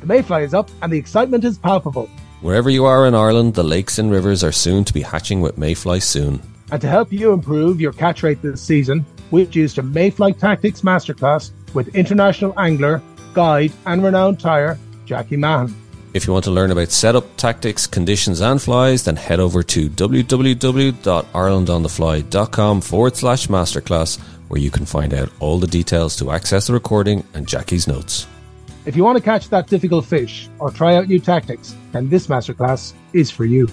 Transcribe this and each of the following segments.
The mayfly is up and the excitement is palpable. Wherever you are in Ireland, the lakes and rivers are soon to be hatching with mayfly soon. And to help you improve your catch rate this season, we've used a mayfly tactics masterclass with international angler, guide, and renowned tyer, Jackie Mahan. If you want to learn about setup, tactics, conditions, and flies, then head over to www.irelandonthefly.com forward slash masterclass, where you can find out all the details to access the recording and Jackie's notes. If you want to catch that difficult fish or try out new tactics, then this masterclass is for you.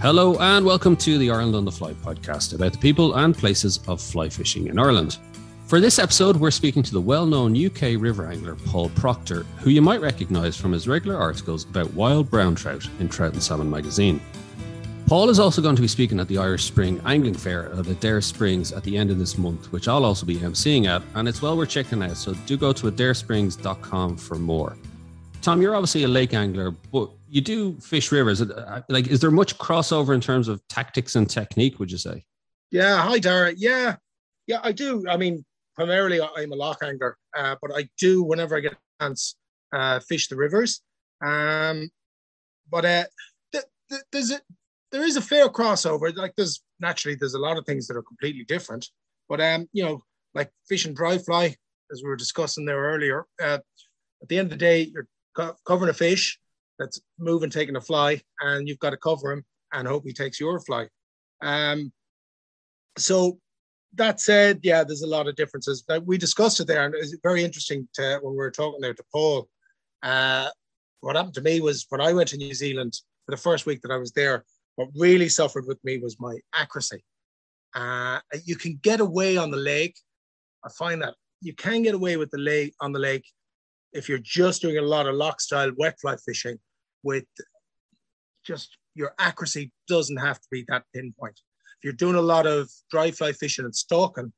Hello and welcome to the Ireland on the Fly podcast about the people and places of fly fishing in Ireland. For this episode, we're speaking to the well known UK river angler Paul Procter, who you might recognise from his regular articles about wild brown trout in Trout and Salmon magazine. Paul is also going to be speaking at the Irish Spring Angling Fair at Adare Springs at the end of this month, which I'll also be emceeing at, and it's well worth checking out, so do go to adaresprings.com for more. Tom, you're obviously a lake angler, but you do fish rivers. Uh, like, is there much crossover in terms of tactics and technique? Would you say? Yeah. Hi, Dara. Yeah, yeah, I do. I mean, primarily I'm a loch angler, uh, but I do whenever I get a chance uh, fish the rivers. Um, but uh, th- th- there's a there is a fair crossover. Like there's naturally there's a lot of things that are completely different. But um, you know, like fishing dry fly, as we were discussing there earlier. Uh, at the end of the day, you're co- covering a fish that's moving, taking a fly, and you've got to cover him and hope he takes your fly. Um, so that said, yeah, there's a lot of differences. We discussed it there, and it's very interesting to, when we were talking there to Paul. Uh, what happened to me was when I went to New Zealand for the first week that I was there, what really suffered with me was my accuracy. Uh, you can get away on the lake. I find that you can get away with the lake on the lake if you're just doing a lot of loch style wet fly fishing with just your accuracy doesn't have to be that pinpoint. If you're doing a lot of dry fly fishing and stalking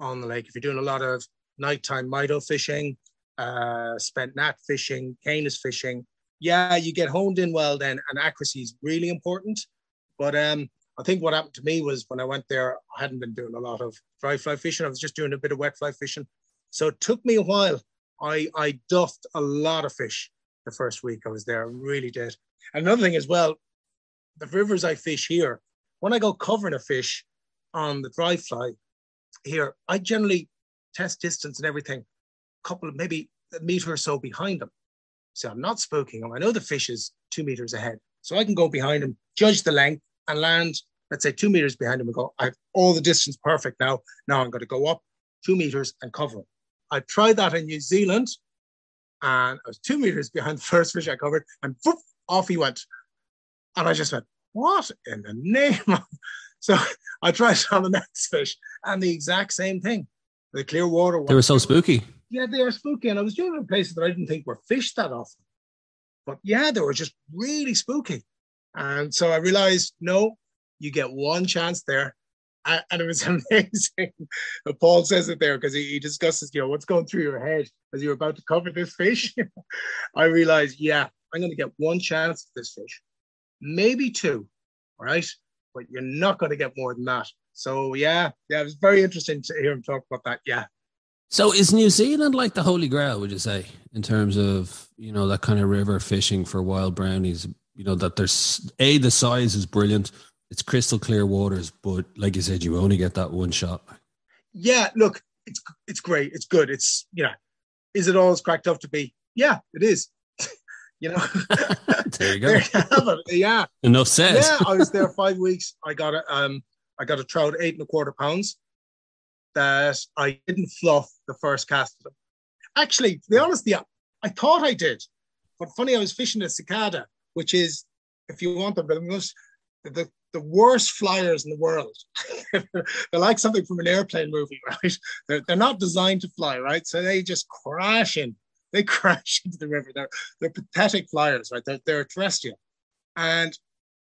on the lake, if you're doing a lot of nighttime Mido fishing, uh, spent gnat fishing, caenis fishing, yeah, you get honed in well then, and accuracy is really important. But um, I think what happened to me was when I went there, I hadn't been doing a lot of dry fly fishing. I was just doing a bit of wet fly fishing. So it took me a while. I, I duffed a lot of fish the first week I was there, really did. Another thing as well, the rivers I fish here, when I go covering a fish on the dry fly here, I generally test distance and everything, a couple of maybe a meter or so behind them. So I'm not spooking them. I know the fish is two meters ahead. So I can go behind him, judge the length, and land, let's say two meters behind him and go, I have all the distance perfect now. Now I'm going to go up two meters and cover him. I tried that in New Zealand and I was two meters behind the first fish I covered, and whoop, off he went. And I just went, what in the name of? So I tried on the next fish, and the exact same thing. The clear water. They were so spooky. Yeah, they are spooky, and I was doing it in places that I didn't think were fished that often. But yeah, they were just really spooky. And so I realized, no, you get one chance there. And it was amazing. Uh, Paul says it there because he, he discusses, you know, what's going through your head as you're about to cover this fish. I realized, yeah, I'm going to get one chance at this fish, maybe two right? But you're not going to get more than that. So yeah, yeah, it was very interesting to hear him talk about that. Yeah. So is New Zealand like the holy grail? Would you say in terms of you know that kind of river fishing for wild brownies? You know that there's a the size is brilliant. It's crystal clear waters, but like you said, you only get that one shot. Yeah, look, it's it's great. It's good. It's yeah. Is it always cracked up to be? Yeah, it is. You know, there you go. there you yeah. Enough said. Yeah, I was there five weeks. I got a um, I got a trout eight and a quarter pounds that I didn't fluff the first cast of them. Actually, to be honest, yeah, I thought I did, but funny, I was fishing a cicada, which is, if you want them, the most the, the worst flyers in the world. they're like something from an airplane movie, right? They're, they're not designed to fly, right? So they just crash in they crash into the river. They're they're pathetic flyers, right? They're, they're terrestrial, and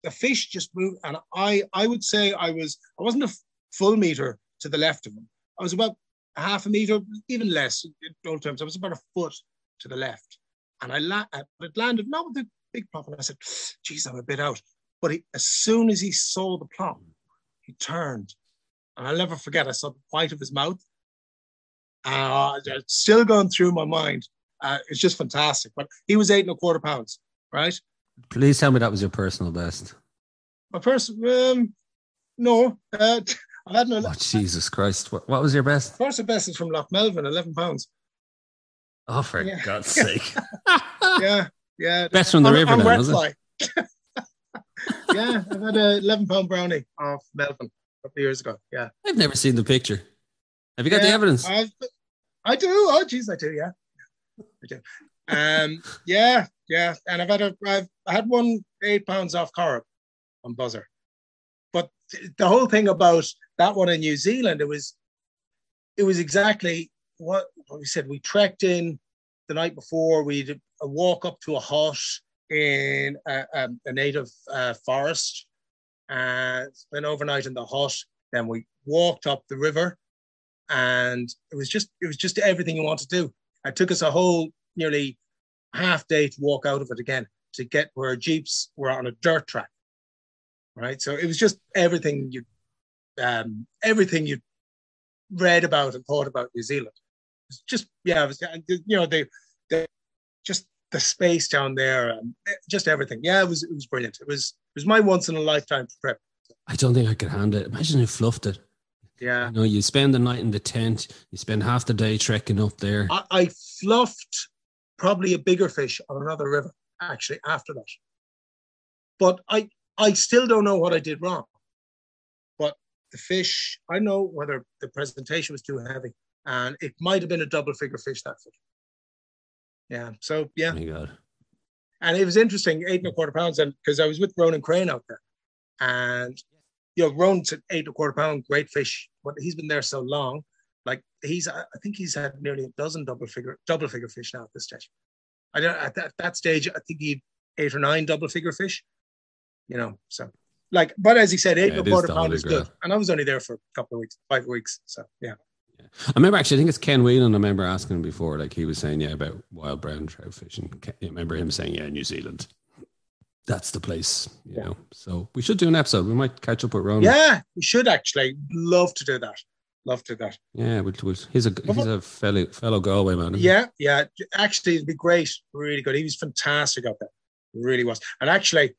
the fish just move. And I I would say I was I wasn't a full meter to the left of them. I was about half a meter, even less in old terms. I was about a foot to the left, and I la- it landed not with the big plop. And I said, geez, I'm a bit out. But he, as soon as he saw the plop, he turned. And I'll never forget, I saw the white of his mouth. Uh, still going through my mind. Uh, it's just fantastic. But he was eight and a quarter pounds, right? Please tell me that was your personal best. My person, um, no. Uh, I've had no. Oh, Jesus Christ. What, what was your best? Personal best is from Loch Melvin, 11 pounds. Oh, for yeah. God's sake. yeah, yeah. Best from the on, river, on then, was it? yeah, I've had a 11 pound brownie off Melvin a couple of years ago. Yeah. I've never seen the picture. Have you got yeah, the evidence? I've, I do. Oh, geez, I do. Yeah, I. Um, yeah, yeah. And I've had a, I've I had one eight pounds off Corrib on buzzer. But the whole thing about that one in New Zealand, it was, it was exactly what, what we said. We trekked in the night before. We did a walk up to a hut in a, a, a native uh, forest, and spent overnight in the hut. Then we walked up the river and it was just it was just everything you want to do. It took us a whole nearly half day to walk out of it again to get where our jeeps were on a dirt track, right? So it was just everything you um, everything you read about and thought about New Zealand. It's just yeah, it was, you know the just the space down there, and just everything. Yeah, it was it was brilliant. It was it was my once in a lifetime trip. I don't think I could handle it. Imagine who fluffed it. Yeah. You know, you spend the night in the tent, you spend half the day trekking up there. I, I fluffed probably a bigger fish on another river, actually, after that. But I I still don't know what I did wrong. But the fish, I know whether the presentation was too heavy. And it might have been a double figure fish that fish. Yeah. So yeah. Oh my God. And it was interesting, eight and a quarter pounds, and because I was with Ronan Creane out there. And you know, Ron's at eight and a quarter pound, great fish, but he's been there so long. Like he's, I think he's had nearly a dozen double figure double figure fish now at this stage. I don't at that, that stage. I think he eight or nine double figure fish. You know, so like, but as he said, eight yeah, and a quarter pound is good. And I was only there for a couple of weeks, five weeks. So yeah. yeah. I remember actually, I think it's Ken Whelan. I remember asking him before, like he was saying, yeah, about wild brown trout fishing. I remember him saying, yeah, New Zealand that's the place, you yeah. know. So we should do an episode. We might catch up with Ronan. Yeah, we should actually. Love to do that. Love to do that. Yeah, we'll, we'll, he's a he's a fellow fellow Galway man. Yeah, he? yeah. Actually, it'd be great. Really good. He was fantastic out there. Really was. And actually,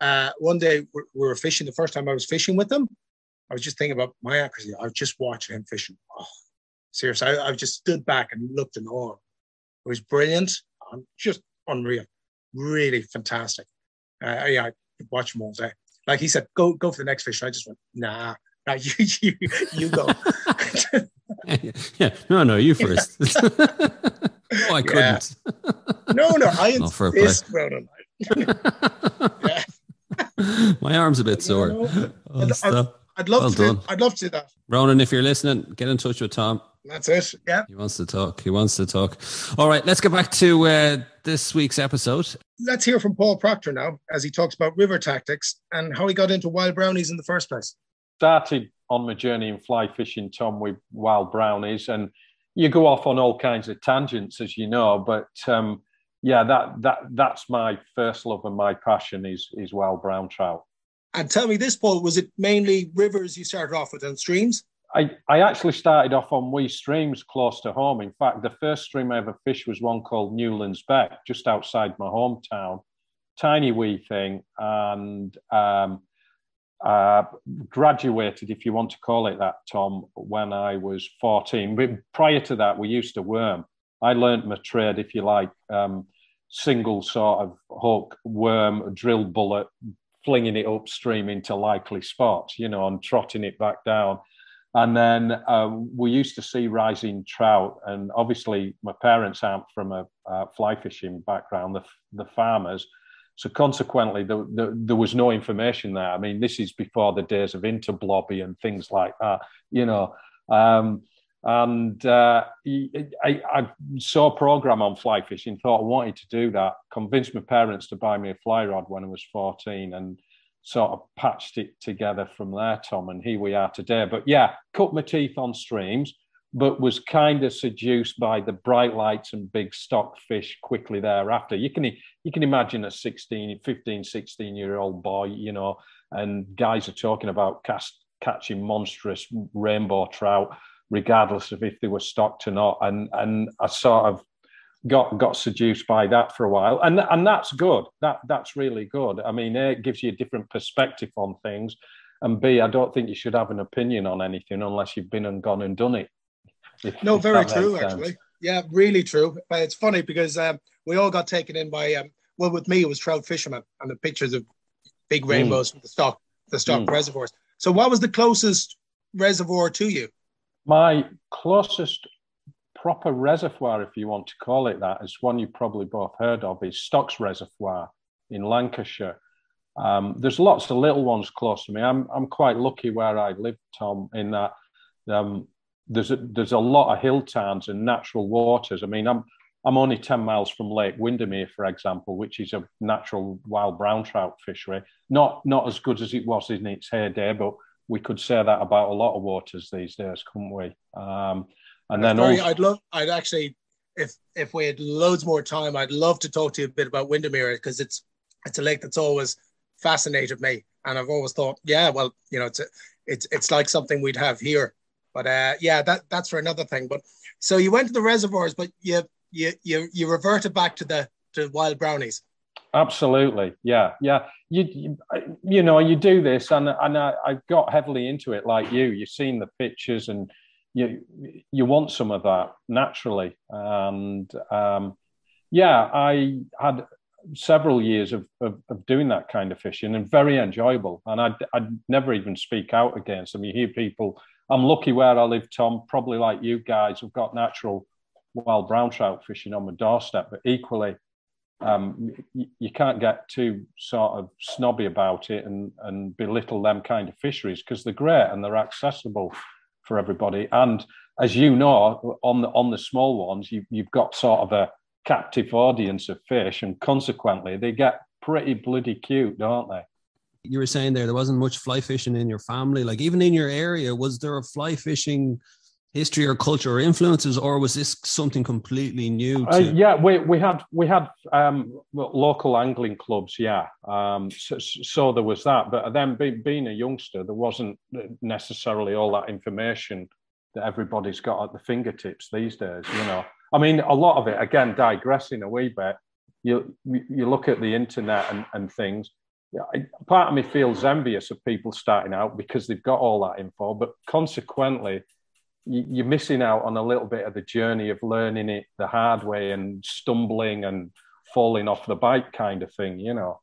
uh, one day we were fishing. The first time I was fishing with them, I was just thinking about my accuracy. I was just watching him fishing. Oh, seriously, I, I just stood back and looked in awe. It was brilliant. Just unreal. Really fantastic. Uh, yeah, I watch him all day. Like he said, go go for the next fish. I just went, nah, nah you you you go. yeah, no, no, you first. oh, I couldn't. No, no, I insist, Ronan. yeah. My arm's a bit sore. No, no. Oh, I'd, I'd, love well to. Done. I'd love to do that. Ronan, if you're listening, get in touch with Tom. That's it. Yeah. He wants to talk. He wants to talk. All right, let's get back to uh, this week's episode. Let's hear from Paul Procter now as he talks about river tactics and how he got into wild brownies in the first place. Started on my journey in fly fishing, Tom, with wild brownies, and you go off on all kinds of tangents, as you know. But um, yeah, that that that's my first love and my passion is is wild brown trout. And tell me this, Paul, was it mainly rivers you started off with and streams? I, actually started off on wee streams close to home. In fact, the first stream I ever fished was one called Newlands Beck, just outside my hometown. Tiny wee thing. And um, uh, graduated, if you want to call it that, Tom, when I was 14. But prior to that, we used to worm. I learned my trade, if you like, um, single sort of hook, worm, drill bullet, flinging it upstream into likely spots, you know, and trotting it back down and then uh, we used to see rising trout. And obviously, my parents aren't from a uh, fly fishing background, the, the farmers. So consequently, the, the, there was no information there. I mean, this is before the days of interblobby and things like that, you know. Um, and uh, I, I, saw a program on fly fishing, thought I wanted to do that, convinced my parents to buy me a fly rod when I was 14. And sort of patched it together from there, Tom, and here we are today. But yeah, cut my teeth on streams, but was kind of seduced by the bright lights and big stock fish quickly thereafter. You can you can imagine a 16, 15, 16 year old boy, you know, and guys are talking about cast, catching monstrous rainbow trout, regardless of if they were stocked or not. And and I sort of got got seduced by that for a while, and and that's good. That that's really good. I mean, it gives you a different perspective on things, and B, I don't think you should have an opinion on anything unless you've been and gone and done it. If, no, if very true, actually. Yeah, really true. But it's funny because um, we all got taken in by, um, well, with me, it was trout fishermen and the pictures of big mm. rainbows mm. from the stock, the stock mm. reservoirs. So, what was the closest reservoir to you? My closest proper reservoir, if you want to call it that, is one you probably both heard of, is Stocks Reservoir in Lancashire. Um, there's lots of little ones close to me. I'm I'm quite lucky where I live, Tom, in that um, there's a, there's a lot of hill towns and natural waters. I mean, I'm I'm only ten miles from Lake Windermere, for example, which is a natural wild brown trout fishery. Not not as good as it was in its heyday, but we could say that about a lot of waters these days, couldn't we? Um, and then very, also, I'd love, I'd actually, if if we had loads more time, I'd love to talk to you a bit about Windermere because it's it's a lake that's always fascinated me, and I've always thought, yeah, well, you know, it's a, it's it's like something we'd have here. But uh, yeah, that that's for another thing. But so you went to the reservoirs, but you you you you reverted back to the to wild brownies. Absolutely, yeah, yeah. You, you, you know you do this, and and I, I got heavily into it like you. You've seen the pictures, and you you want some of that naturally, and um, yeah, I had several years of, of, of, doing that kind of fishing and very enjoyable. And I'd, I'd never even speak out against them. You hear people I'm lucky where I live, Tom. Probably like you guys, have got natural wild brown trout fishing on my doorstep, but equally, um, you, you, can't get too sort of snobby about it and, and belittle them kind of fisheries because they're great and they're accessible for everybody. And as you know, on the on the small ones, you, you've got sort of a captive audience of fish, and consequently, they get pretty bloody cute, don't they? you were saying there there wasn't much fly fishing in your family like even in your area was there a fly fishing history or culture or influences or was this something completely new uh, yeah we, we had we had um, local angling clubs yeah. Um, so, so, there was that but then be, being a youngster there wasn't necessarily all that information that everybody's got at the fingertips these days you know. I mean a lot of it again digressing a wee bit you you look at the internet and, and things. Part of me feels envious of people starting out because they've got all that info, but consequently, you're missing out on a little bit of the journey of learning it the hard way and stumbling and falling off the bike kind of thing, you know.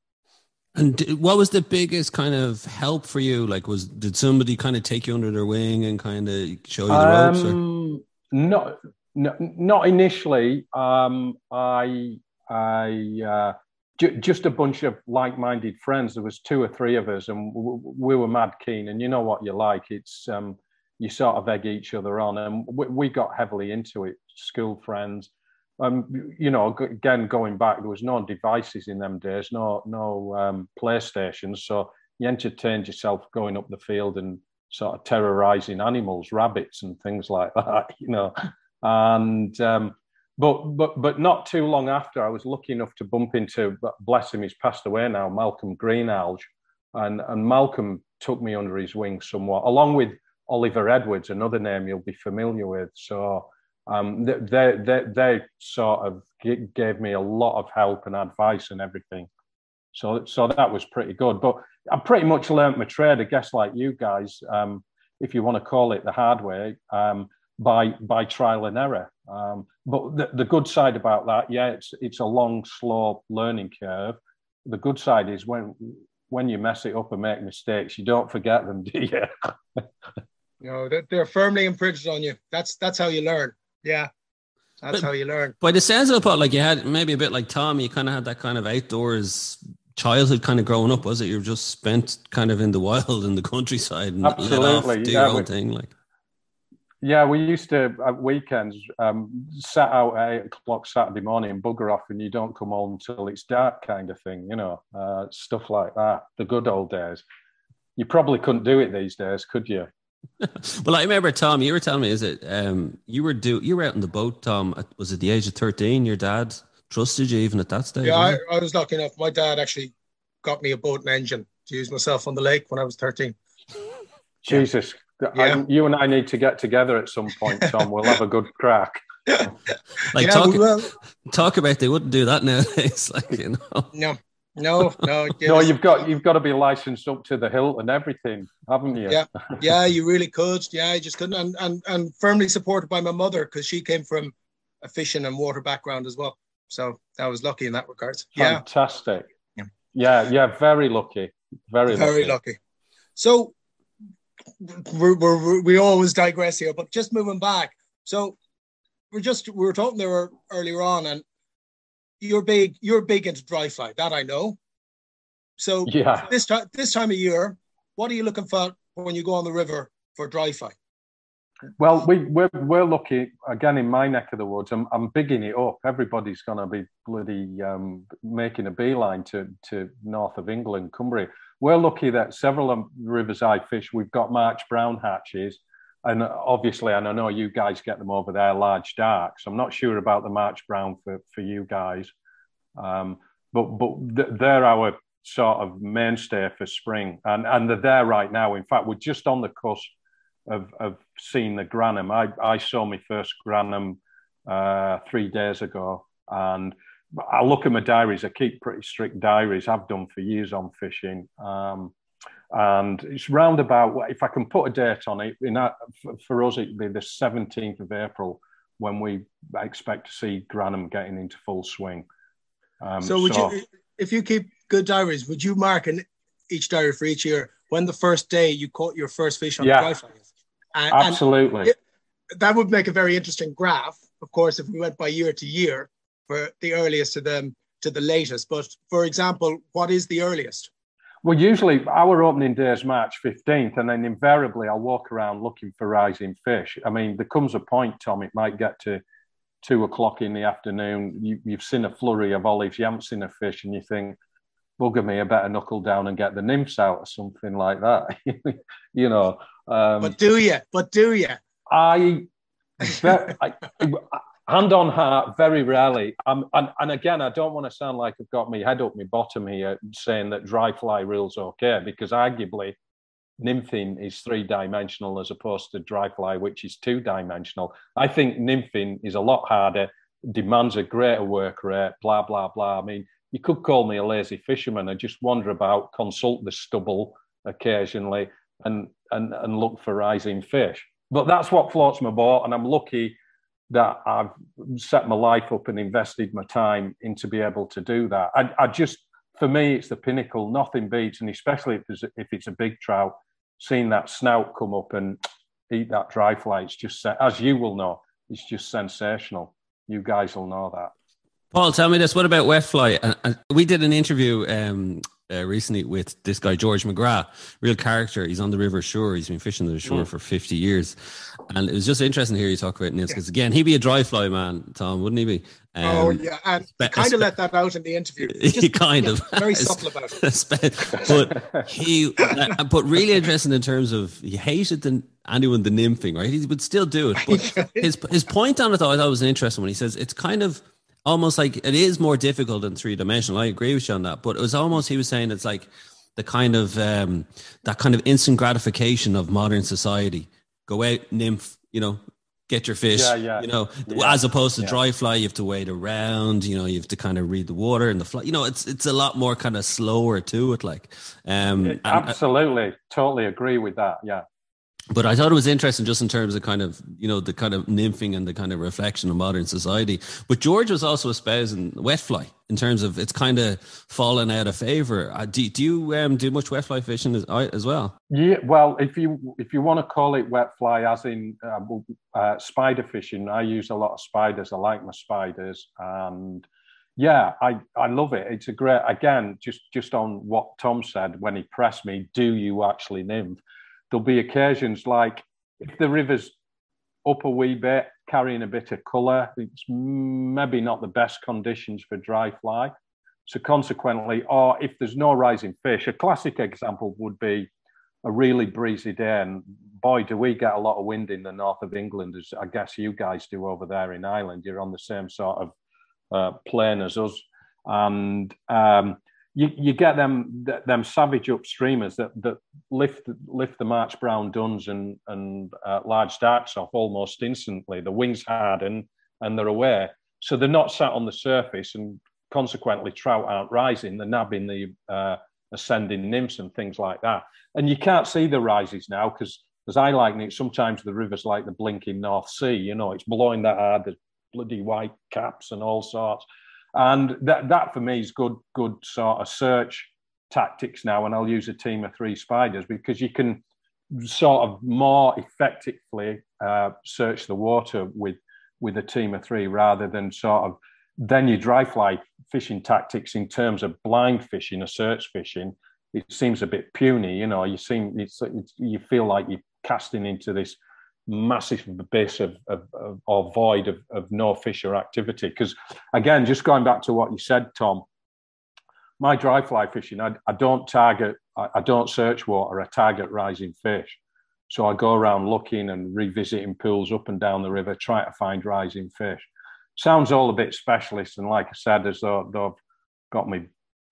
And what was the biggest kind of help for you? Like, was did somebody kind of take you under their wing and kind of show you the ropes? Um, not, no, not initially. Um, I, I, uh, just a bunch of like-minded friends. There was two or three of us, and we were mad keen. And you know what you like? It's um, you sort of egg each other on, and we, we got heavily into it. School friends, um, you know, again going back, there was no devices in them days, no no um, PlayStations, so you entertained yourself going up the field and sort of terrorizing animals, rabbits and things like that, you know, and um, but but but not too long after, I was lucky enough to bump into, bless him, he's passed away now, Malcolm Greenhalgh, and and Malcolm took me under his wing somewhat, along with Oliver Edwards, another name you'll be familiar with. So um, they, they they sort of gave me a lot of help and advice and everything. So so that was pretty good. But I pretty much learnt my trade, I guess, like you guys, um, if you want to call it the hard way. Um, by by trial and error. Um, but the, the good side about that, yeah, it's it's a long, slow learning curve. The good side is when when you mess it up and make mistakes, you don't forget them, do you? You know, they're, they're firmly imprinted on you. That's that's how you learn. Yeah. That's but, how you learn. By the sense of it, like you had maybe a bit like Tom, you kind of had that kind of outdoors childhood kind of growing up, was it? You were just spent kind of in the wild in the countryside and Absolutely. Off, do yeah, your own thing, like. Yeah, we used to at weekends um, sat out at eight o'clock Saturday morning and bugger off, and you don't come home until it's dark, kind of thing. You know, uh, stuff like that. The good old days. You probably couldn't do it these days, could you? well, I remember Tom. You were telling me, is it um, you were do you were out in the boat, Tom? Was it the age of thirteen? Your dad trusted you even at that stage? Yeah, I, I, was lucky enough. My dad actually got me a boat and engine to use myself on the lake when I was thirteen. Jesus, yeah. I, you and I need to get together at some point, Tom. We'll have a good crack. like yeah, talk, talk about they wouldn't do that nowadays. like you know, no, no, no. no, you've got you've got to be licensed up to the hilt and everything, haven't you? Yeah, yeah, you really could. Yeah, I just couldn't, and and, and firmly supported by my mother because she came from a fishing and water background as well. So I was lucky in that regard. Yeah, fantastic. Yeah, yeah, yeah very lucky, very very lucky. lucky. So we're, we're, we always digress here, but just moving back. So we're just we were talking there earlier on, and you're big you're big into dry fly. That I know. So yeah, this time this time of year, what are you looking for when you go on the river for dry fly? Well, we, we're, we're lucky, again, in my neck of the woods, I'm, I'm bigging it up. Everybody's going to be bloody um, making a beeline to, to north of England, Cumbria. We're lucky that several of the rivers I fish, we've got March brown hatches. And obviously, and I know you guys get them over there, large darks. I'm not sure about the March brown for, for you guys. Um, but but they're our sort of mainstay for spring. And, and they're there right now. In fact, we're just on the cusp of, of seeing the grannom. I, I saw my first grannom uh, three days ago. And I look at my diaries. I keep pretty strict diaries. I've done for years on fishing. Um, and it's round about, if I can put a date on it, in that, for us, it'd be the 17th of April when we expect to see Grannom getting into full swing. Um, so, would so, you, if you keep good diaries, would you mark in each diary for each year when the first day you caught your first fish on yeah, the dry fly And, absolutely. And that would make a very interesting graph, of course, if we went by year to year for the earliest to them to the latest. But for example, what is the earliest? Well, usually our opening day is March 15th, and then invariably I'll walk around looking for rising fish. I mean, there comes a point, Tom, it might get to two o'clock in the afternoon. You, have seen a flurry of olives, you haven't seen a fish, and you think, bugger me, I better knuckle down and get the nymphs out or something like that. you know. Um, but do you? But do you? I, I, hand on heart, very rarely. Um, and, and again, I don't want to sound like I've got my head up my bottom here saying that dry fly rules okay, because arguably nymphing is three dimensional as opposed to dry fly, which is two dimensional. I think nymphing is a lot harder, demands a greater work rate, blah, blah, blah. I mean, you could call me a lazy fisherman. I just wander about, consult the stubble occasionally, and, and, and look for rising fish. But that's what floats my boat, and I'm lucky that I've set my life up and invested my time in to be able to do that. I, I just, for me, it's the pinnacle. Nothing beats, and especially if, there's, if it's a big trout, seeing that snout come up and eat that dry fly, it's just, as you will know, it's just sensational. You guys will know that. Paul, tell me this. What about wet fly? Uh, we did an interview um, uh, recently with this guy George McGrath, real character. He's on the River Suir. He's been fishing the Suir mm. for fifty years, and it was just interesting to hear you talk about Nils because again, he'd be a dry fly man, Tom, wouldn't he be? Um, oh yeah, and spe- kind of let that out in the interview. he kind of very subtle about it. but he, uh, but really interesting in terms of he hated the anyone the nymphing, right? He would still do it. But his his point on it, though, I thought was an interesting one. He says it's kind of almost like it is more difficult than three dimensional. I agree with you on that, but it was almost he was saying it's like the kind of um, that kind of instant gratification of modern society. Go out, nymph, you know, get your fish. Yeah, yeah. You know, yeah, as opposed to dry fly, you have to wait around. You know, you have to kind of read the water and the fly. You know, it's it's a lot more kind of slower to it. Like, um, it, absolutely, totally agree with that. Yeah but I thought it was interesting just in terms of kind of, you know, the kind of nymphing and the kind of reflection of modern society. But George was also espousing wet fly in terms of it's kind of fallen out of favor. Uh, do, do you um, do much wet fly fishing as, uh, as well? Yeah, well, if you if you want to call it wet fly, as in uh, uh, spider fishing, I use a lot of spiders. I like my spiders, and yeah, I, I love it. It's a great again, just just on what Tom said when he pressed me. Do you actually nymph? There'll be occasions like if the river's up a wee bit, carrying a bit of colour, it's maybe not the best conditions for dry fly. So consequently, or if there's no rising fish, a classic example would be a really breezy day, and boy, do we get a lot of wind in the north of England, as I guess you guys do over there in Ireland. You're on the same sort of uh, plane as us, and um, you, you get them them savage upstreamers that that lift lift the March Brown duns and and uh, large darks off almost instantly. The wings harden and they're away, so they're not sat on the surface, and consequently trout aren't rising. They're nabbing the uh, ascending nymphs and things like that. And you can't see the rises now because, as I like it, sometimes the river's like the blinking North Sea. You know, it's blowing that hard. There's bloody white caps and all sorts and that, that for me is good, good sort of search tactics now. And I'll use a team of three spiders because you can sort of more effectively uh, search the water with with a team of three rather than sort of then your dry fly fishing tactics in terms of blind fishing or search fishing it seems a bit puny you know you seem it's, it's you feel like you're casting into this massive abyss of, of, of or void of, of no fish or activity. Because again, just going back to what you said, Tom, my dry fly fishing, I, I don't target, I, I, don't search water, I target rising fish. So I go around looking and revisiting pools up and down the river, trying to find rising fish. Sounds all a bit specialist, and like I said, as though they've got me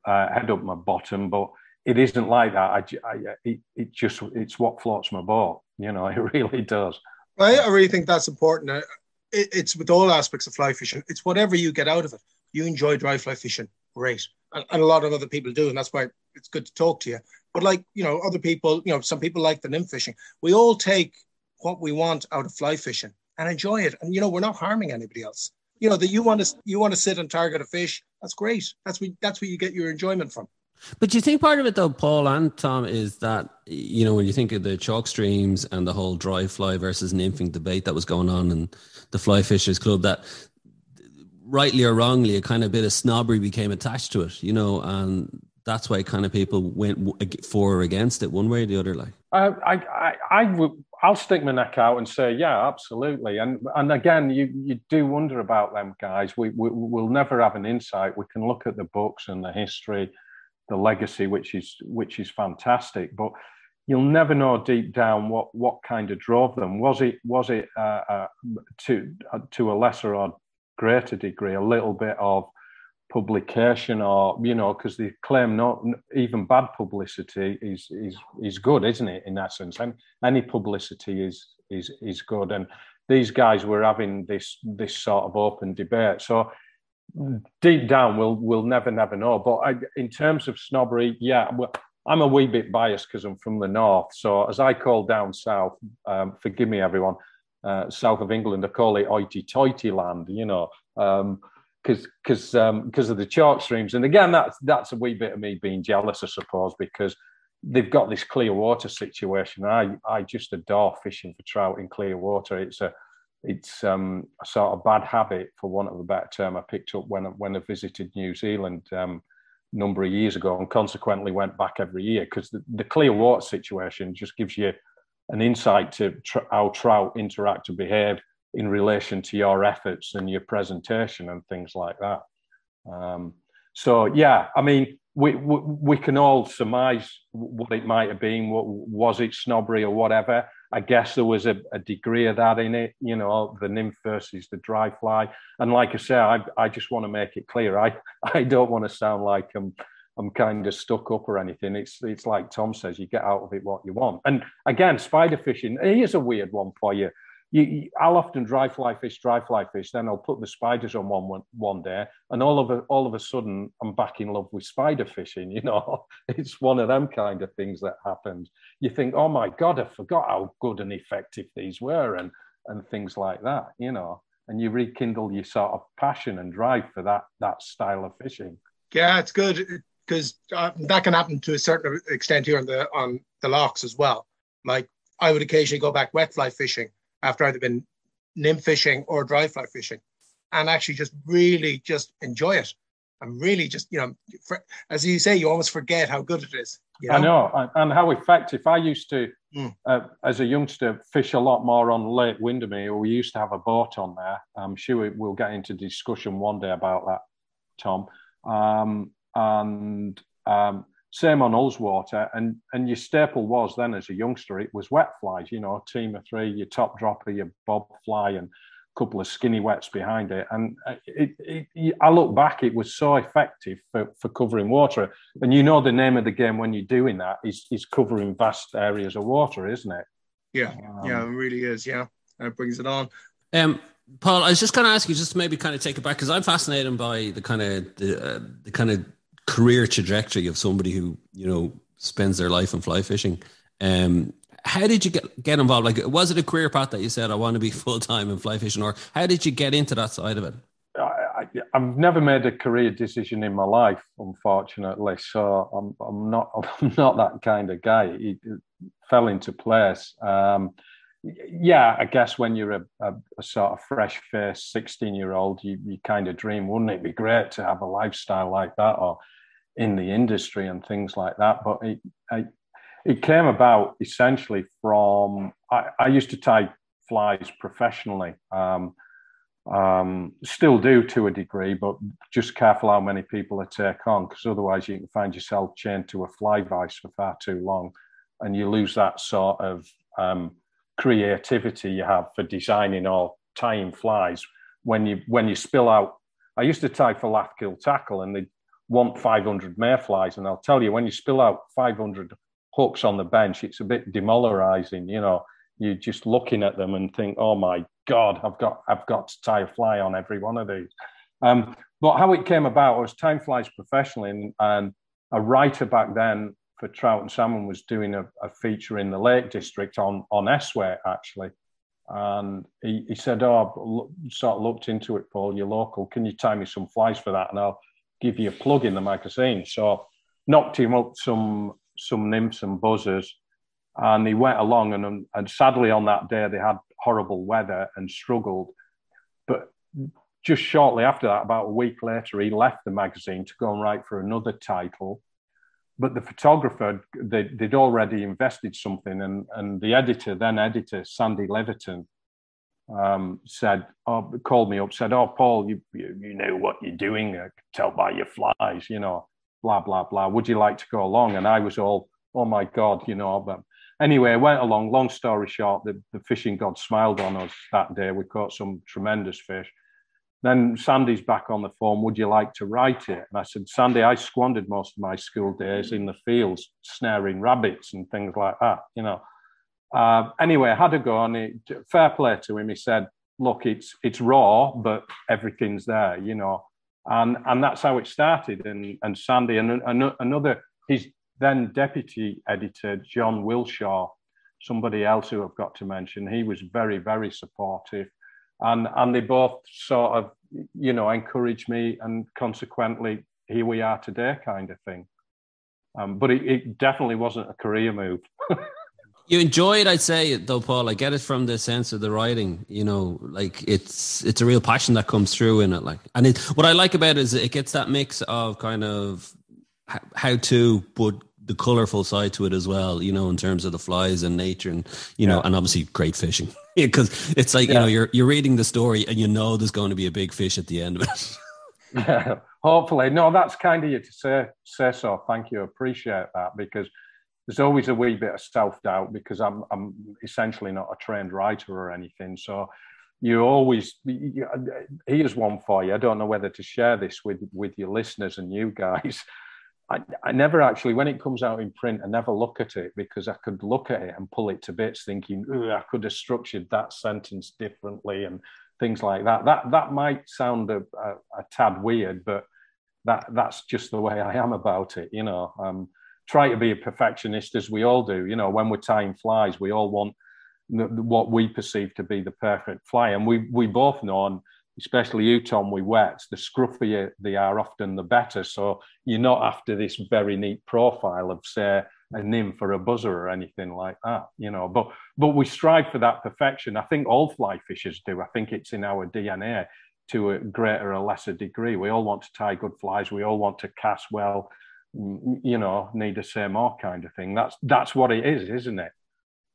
uh, head up my bottom, but it isn't like that. I, I uh, it, it, just it's what floats my boat. You know, it really does. I, I really think that's important. It, it's with all aspects of fly fishing. It's whatever you get out of it. You enjoy dry fly fishing, great, and, and a lot of other people do, and that's why it's good to talk to you. But like you know, other people, you know, some people like the nymph fishing. We all take what we want out of fly fishing and enjoy it, and you know, we're not harming anybody else. You know that you want to you want to sit and target a fish. That's great. That's what that's where you get your enjoyment from. But you think part of it, though, Paul and Tom, is that, you know, when you think of the chalk streams and the whole dry fly versus nymphing debate that was going on in the Fly Fishers Club, that rightly or wrongly, a kind of bit of snobbery became attached to it, you know, and that's why kind of people went for or against it one way or the other. Like, uh, I, I, I would, I'll stick my neck out and say, yeah, absolutely. And and again, you you do wonder about them guys. We, we we'll never have an insight. We can look at the books and the history the legacy, which is which is fantastic. But you'll never know deep down what what kind of drove them. Was it was it uh, uh, to uh, to a lesser or greater degree a little bit of publication or you know because they claim not even bad publicity is is is good isn't it in essence and any publicity is is is good and these guys were having this this sort of open debate so deep down we'll we'll never never know. But I, in terms of snobbery yeah i'm a wee bit biased because i'm from the north. So as i call down south um, forgive me everyone uh, south of england i call it oity toity land you know because um, because um, because of the chalk streams. And again that's that's a wee bit of me being jealous i suppose because they've got this clear water situation. I i just adore fishing for trout in clear water. It's a it's um, a sort of bad habit, for want of a better term, I picked up when when I visited New Zealand um, a number of years ago, and consequently went back every year because the, the, clear water situation just gives you an insight to tr- how trout interact and behave in relation to your efforts and your presentation and things like that. Um, so yeah, I mean, we, we, we can all surmise what it might have been. What was it snobbery or whatever? I guess there was a, a, degree of that in it, you know, the nymph versus the dry fly. And like I say, I, I just want to make it clear. I, I don't want to sound like I'm I'm kind of stuck up or anything. It's it's like Tom says, you get out of it what you want. And again, spider fishing, here's a weird one for you you, I'll often dry fly fish, dry fly fish. Then I'll put the spiders on one one, one day, and all of a, all of a sudden, I'm back in love with spider fishing. You know, it's one of them kind of things that happens. You think, oh my god, I forgot how good and effective these were, and and things like that. You know, and you rekindle your sort of passion and drive for that that style of fishing. Yeah, it's good because uh, that can happen to a certain extent here on the on the lochs as well. Like I would occasionally go back wet fly fishing after either been nymph fishing or dry fly fishing and actually just really just enjoy it. And really just you know for, as you say you almost forget how good it is you know? i know? and how effective. I used to mm. uh, as a youngster fish a lot more on lake windermere we used to have a boat on there. I'm sure we'll get into discussion one day about that tom. Um, and um, same on Ullswater, and and your staple was then as a youngster, it was wet flies. You know, a team of three, your top dropper, your bob fly, and a couple of skinny wets behind it. And it, it, it, I look back, it was so effective for, for covering water. And you know, the name of the game when you're doing that is is covering vast areas of water, isn't it? Yeah, um, yeah, it really is. Yeah, and it brings it on. Um, Paul, I was just going to ask you, just to maybe kind of take it back, because I'm fascinated by the kind of the, uh, the kind of career trajectory of somebody who you know spends their life in fly fishing. Um, how did you get get involved? Like, was it a career path that you said I want to be full time in fly fishing, or how did you get into that side of it? I, have never made a career decision in my life, unfortunately. So I'm, I'm not I'm not that kind of guy. It, it fell into place. Um, yeah, I guess when you're a, a, a sort of fresh faced 16 year old, you, you kind of dream, wouldn't it be great to have a lifestyle like that or in the industry and things like that? But it, I, it came about essentially from, I, I used to tie flies professionally. Um, um, still do to a degree, but just careful how many people I take on because otherwise you can find yourself chained to a fly vise for far too long and you lose that sort of um, creativity you have for designing or tying flies when you when you spill out. I used to tie for Lathkill tackle, and they want 500 mayflies, and I'll tell you when you spill out 500 hooks on the bench, it's a bit demoralizing. You know, you're just looking at them and think, "Oh my God, I've got I've got to tie a fly on every one of these." Um, but how it came about, I was time flies professionally, and, and a writer back then for trout and salmon was doing a, a feature in the Lake District on on Esthwaite actually, and he, he said, "Oh, sort of looked into it, Paul. You're local. Can you tie me some flies for that, and I'll give you a plug in the magazine." So knocked him up some some nymphs and buzzers, and he went along. And and sadly on that day they had horrible weather and struggled, but just shortly after that, about a week later, he left the magazine to go and write for another title but the photographer they, would already invested something and, and the editor then editor sandy leventon um, said oh, called me up said oh paul you, you, you know what you're doing i could tell by your flies you know blah blah blah. Would you like to go along? And i was all oh my god you know but anyway i went along. Long story short the, the fishing god smiled on us that day. We caught some tremendous fish then Sandy's back on the phone. Would you like to write it? And I said, Sandy, I squandered most of my school days in the fields snaring rabbits and things like that. You know. Uh, anyway, I had a go on it. Fair play to him. He said, "Look, it's it's raw, but everything's there." You know, and and that's how it started. And and Sandy and, and another his then deputy editor John Wilshaw, somebody else who I've got to mention. He was very very supportive and and they both sort of you know encouraged me and consequently here we are today kind of thing. Um, but it, it, definitely wasn't a career move. You enjoy it i'd say though paul. I get it from the sense of the writing you know like it's it's a real passion that comes through in it like and it what i like about it is it gets that mix of kind of how to but the colorful side to it as well, you know, in terms of the flies and nature and, you know, and obviously great fishing because it's like, yeah. you know, you're, you're reading the story and you know, there's going to be a big fish at the end of it. yeah, hopefully. No, that's kind of you to say, say so. Thank you. appreciate that because there's always a wee bit of self doubt because I'm, I'm essentially not a trained writer or anything. So you always, here's one for you. I don't know whether to share this with, with your listeners and you guys. I, I never actually, when it comes out in print, I never look at it because I could look at it and pull it to bits, thinking, I could have structured that sentence differently and things like that. That that might sound a, a, a tad weird, but that that's just the way I am about it. You know, um, try to be a perfectionist as we all do. You know, when we're tying flies, we all want what we perceive to be the perfect fly, and we we both know. And especially you, Tom, with wets, the scruffier they are often the better. So you're not after this very neat profile of, say, a nymph or a buzzer or anything like that, you know. But but we strive for that perfection. I think all fly fishers do. I think it's in our DNA to a greater or lesser degree. We all want to tie good flies. We all want to cast well. Mm, mm, you know, need a say more kind of thing. That's that's what it is, isn't it?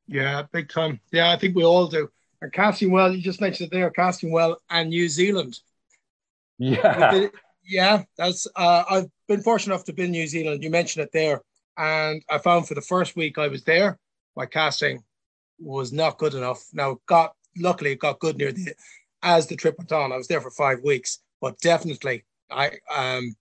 Yeah, big time. Yeah, I think we all do are casting well. You just mentioned that they are casting well, and New Zealand. Yeah, the, yeah. That's uh, I've been fortunate enough to be in New Zealand. You mentioned it there. And I found for the first week I was there, my casting was not good enough. Now, got luckily it got good near the as the trip went on. I was there for five weeks, but definitely I um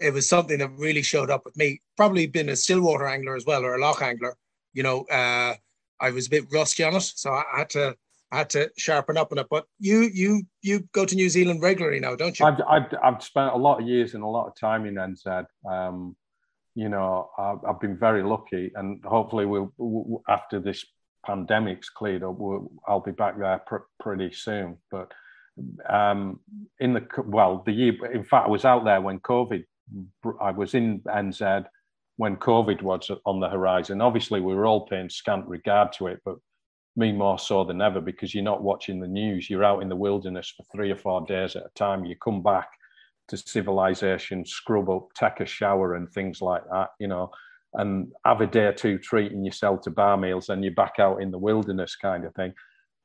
it was something that really showed up with me. Probably been a stillwater angler as well or a loch angler. You know, uh, I was a bit rusty on it, so I had to I had to sharpen up on it. But you you you go to New Zealand regularly now, don't you? I've I've, I've spent a lot of years and a lot of time in NZ. Um, you know, I've, I've, been very lucky, and hopefully, we'll after this pandemic's cleared up, we'll, I'll be back there pr- pretty soon. But um, in the well, the year, in fact, I was out there when COVID. I was in NZ when COVID was on the horizon. Obviously, we were all paying scant regard to it, but me more so than ever because you're not watching the news. You're out in the wilderness for three or four days at a time. You come back to civilization, scrub up, take a shower, and things like that, you know, and have a day or two treating yourself to bar meals, and you're back out in the wilderness kind of thing.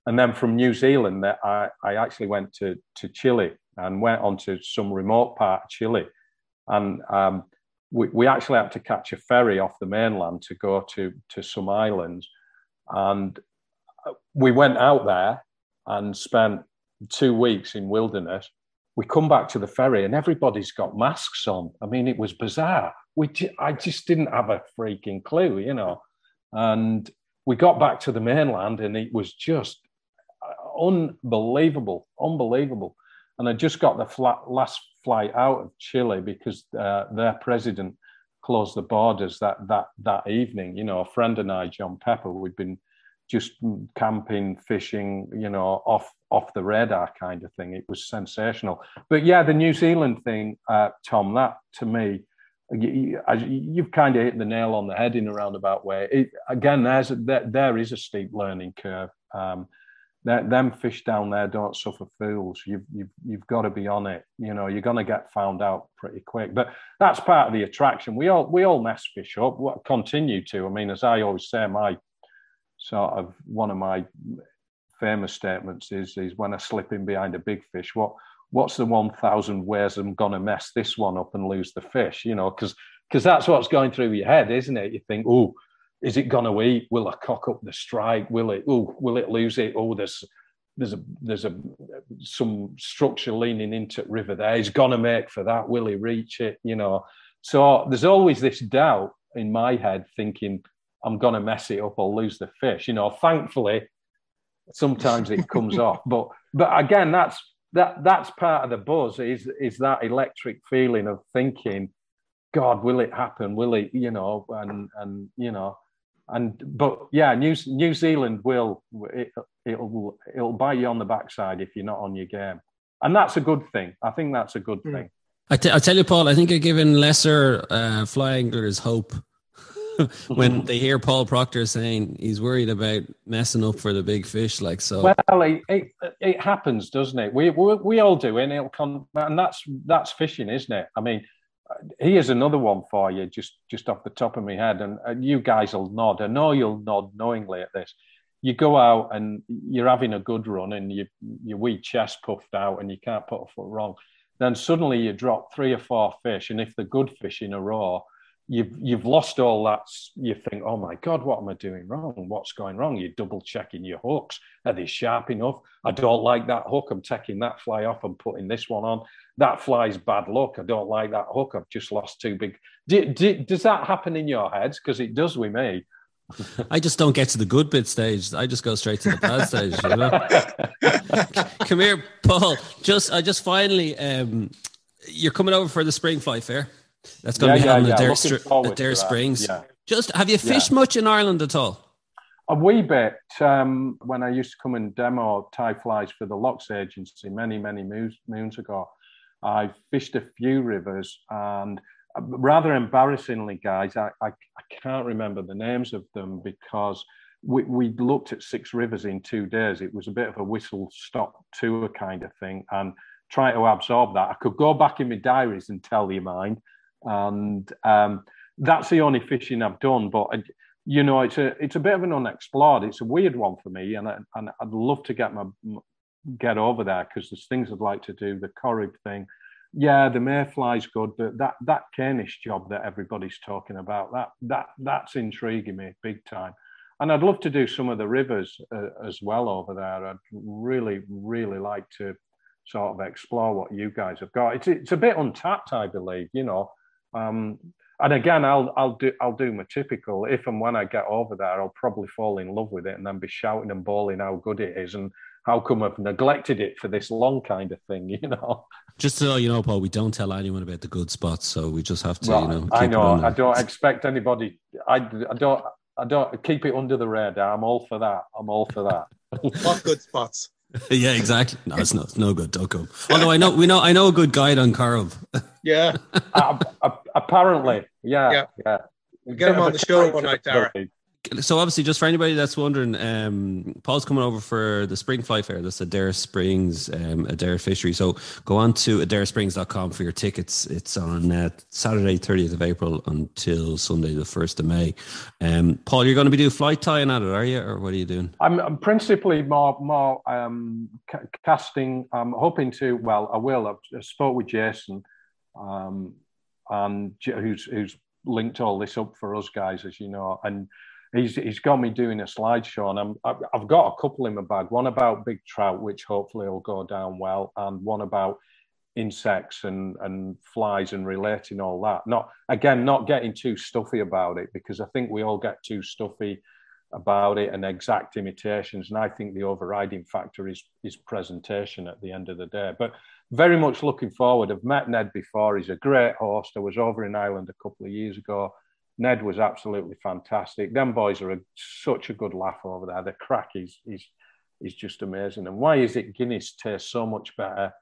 And then from New Zealand, I, I actually went to, to Chile and went on to some remote part of Chile. And um, we, we actually had to catch a ferry off the mainland to go to, to some islands. And we went out there and spent two weeks in wilderness. We come back to the ferry and everybody's got masks on. I mean, it was bizarre. We, I just didn't have a freaking clue, you know. And we got back to the mainland and it was just unbelievable, unbelievable. And I just got the flat, last flight out of Chile because uh, their president closed the borders that that that evening. You know, a friend and I, John Pepper, we'd been just camping, fishing, you know, off off the radar kind of thing. It was sensational. But yeah, the New Zealand thing, uh, Tom, that to me, you, have kind of hit the nail on the head in a roundabout way. It, again, there's a, there, there is a steep learning curve. Um, that, them fish down there don't suffer fools. You've, you've, you've got to be on it. You know, you're going to get found out pretty quick. But that's part of the attraction. We all we all mess fish up. What continue to? I mean, as I always say, my of one of my famous statements is is when I slip in behind a big fish, what what's the one thousand ways I'm gonna mess this one up and lose the fish? You know, because because that's what's going through your head, isn't it? You think, oh, is it gonna eat? Will I cock up the strike? Will it? Oh, will it lose it? Oh, there's there's a there's a some structure leaning into river there. He's gonna make for that. Will he reach it? You know. So there's always this doubt in my head, thinking, I'm going to mess it up or lose the fish. You know, thankfully, sometimes it comes off. But but again, that's that that's part of the buzz is is that electric feeling of thinking, God, will it happen? Will it? You know, and and you know, and but yeah, New New Zealand will it, it'll it'll bite you on the backside if you're not on your game, and that's a good thing. I think that's a good mm. thing. I, t- I tell you, Paul, I think you're giving lesser uh, fly anglers hope when mm-hmm. they hear Paul Procter saying he's worried about messing up for the big fish, like so. Well, it, it, it happens, doesn't it? We, we, we all do, and it'll come, and that's that's fishing, isn't it? I mean, here's another one for you, just just off the top of my head, and, and you guys will nod. I know you'll nod knowingly at this. You go out and you're having a good run, and you your wee chest puffed out, and you can't put a foot wrong. Then suddenly you drop three or four fish, and if they're good fish in a row, you've you've lost all that. You think, oh my god, what am I doing wrong? What's going wrong? You're double checking your hooks. Are they sharp enough? I don't like that hook. I'm taking that fly off and putting this one on. That fly's bad luck. I don't like that hook. I've just lost too big. Do, do, does that happen in your heads? Because it does with me. I just don't get to the good bit stage. I just go straight to the bad stage. You know? Come here, Paul. Just I just finally um, you're coming over for the spring fly fair. That's going to yeah, be happening yeah, at Adare, at Adare Springs. Just have you fished much in Ireland at all? A wee bit. Um, when I used to come and demo tie flies for the Locks Agency many, many moons, moons ago, I fished a few rivers and uh, rather embarrassingly, guys, I, I, I, can't remember the names of them because we, we looked at six rivers in two days. It was a bit of a whistle stop tour kind of thing and try to absorb that. I could go back in my diaries and tell you mine, and um, that's the only fishing I've done. But I, you know, it's a it's a bit of an unexplored. It's a weird one for me, and I, and I'd love to get my get over there because there's things I'd like to do. The Corrib thing, yeah, the mayfly's good, but that that Caenis job that everybody's talking about that that that's intriguing me big time. And I'd love to do some of the rivers uh, as well over there. I'd really, really like to sort of explore what you guys have got. It's it's a bit untapped, I believe. You know, um, and again, I'll I'll do I'll do my typical. If and when I get over there, I'll probably fall in love with it and then be shouting and bawling how good it is and how come I've neglected it for this long kind of thing. You know. Just so you know, Paul, we don't tell anyone about the good spots, so we just have to, well, you know. I know. I don't expect anybody. I, I don't. I don't keep it under the radar. I'm all for that. I'm all for that. what good spots? yeah, exactly. No, it's not. No good. Don't go. Although I know we know I know a good guide on Carve. Yeah. uh, apparently, yeah, yeah. yeah. We'll get him on the show one night, Dara so obviously, just for anybody that's wondering, um, Paul's coming over for the Spring Fly Fair. That's Adare Springs, um, Adare Fishery. So go on to adaresprings.com for your tickets. It's on uh, Saturday, 30th of April until Sunday, the 1st of May. Um, Paul, you're going to be doing fly tying at it, are you? Or what are you doing? I'm, I'm principally more, more um, ca- casting. I'm hoping to, well, I will. I've, spoke with Jason, um, and who's, who's linked all this up for us guys, as you know. And he's he's got me doing a slideshow, and I'm I've got a couple in my bag. One about big trout, which hopefully will go down well, and one about insects and and flies and relating all that. Not again, not getting too stuffy about it because I think we all get too stuffy about it and exact imitations. And I think the overriding factor is is presentation at the end of the day. But very much looking forward. I've met Ned before. He's a great host. I was over in Ireland a couple of years ago Ned was absolutely fantastic. Them boys are a, such a good laugh over there. The crack is is is just amazing. And why is it Guinness tastes so much better?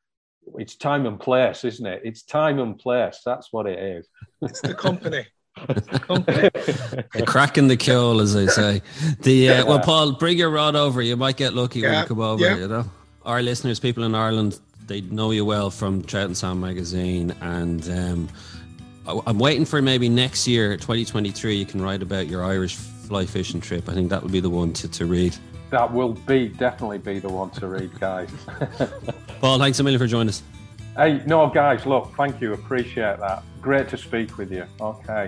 It's time and place, isn't it? It's time and place. That's what it is. It's the company. the crack in the keel, as they say. The uh, well, Paul, bring your rod over. You might get lucky yeah, when you come over. Yeah. You know, our listeners, people in Ireland, they know you well from Trout and Salmon magazine, and um, I'm waiting for maybe next year, 2023, you can write about your Irish fly fishing trip. I think that would be the one to, to read. That will be definitely be the one to read, guys. Paul, thanks a million for joining us. Hey, no, guys, look, thank you. Appreciate that. Great to speak with you. Okay.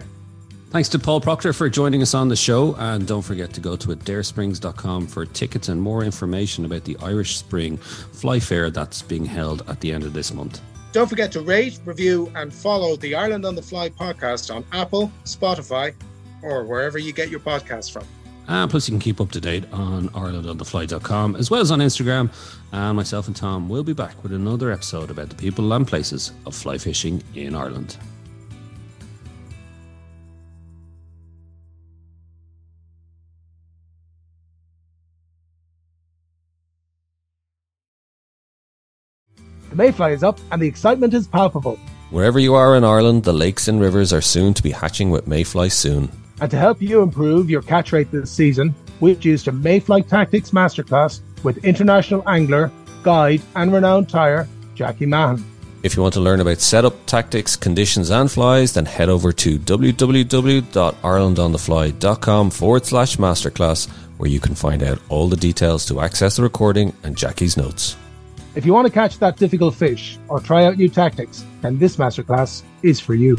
Thanks to Paul Procter for joining us on the show. And don't forget to go to adaresprings.com for tickets and more information about the Irish Spring Fly Fair that's being held at the end of this month. Don't forget to rate, review, and follow the Ireland on the Fly podcast on Apple, Spotify, or wherever you get your podcasts from. And plus, you can keep up to date on IrelandOnTheFly.com as well as on Instagram. And myself and Tom will be back with another episode about the people and places of fly fishing in Ireland. Mayfly is up and the excitement is palpable. Wherever you are in Ireland, the lakes and rivers are soon to be hatching with mayfly soon. And to help you improve your catch rate this season, we've used a Mayfly Tactics Masterclass with international angler, guide, and renowned tyer, Jackie Mahan. If you want to learn about setup, tactics, conditions, and flies, then head over to www.irelandonthefly.com forward slash masterclass, where you can find out all the details to access the recording and Jackie's notes. If you want to catch that difficult fish or try out new tactics, then this masterclass is for you.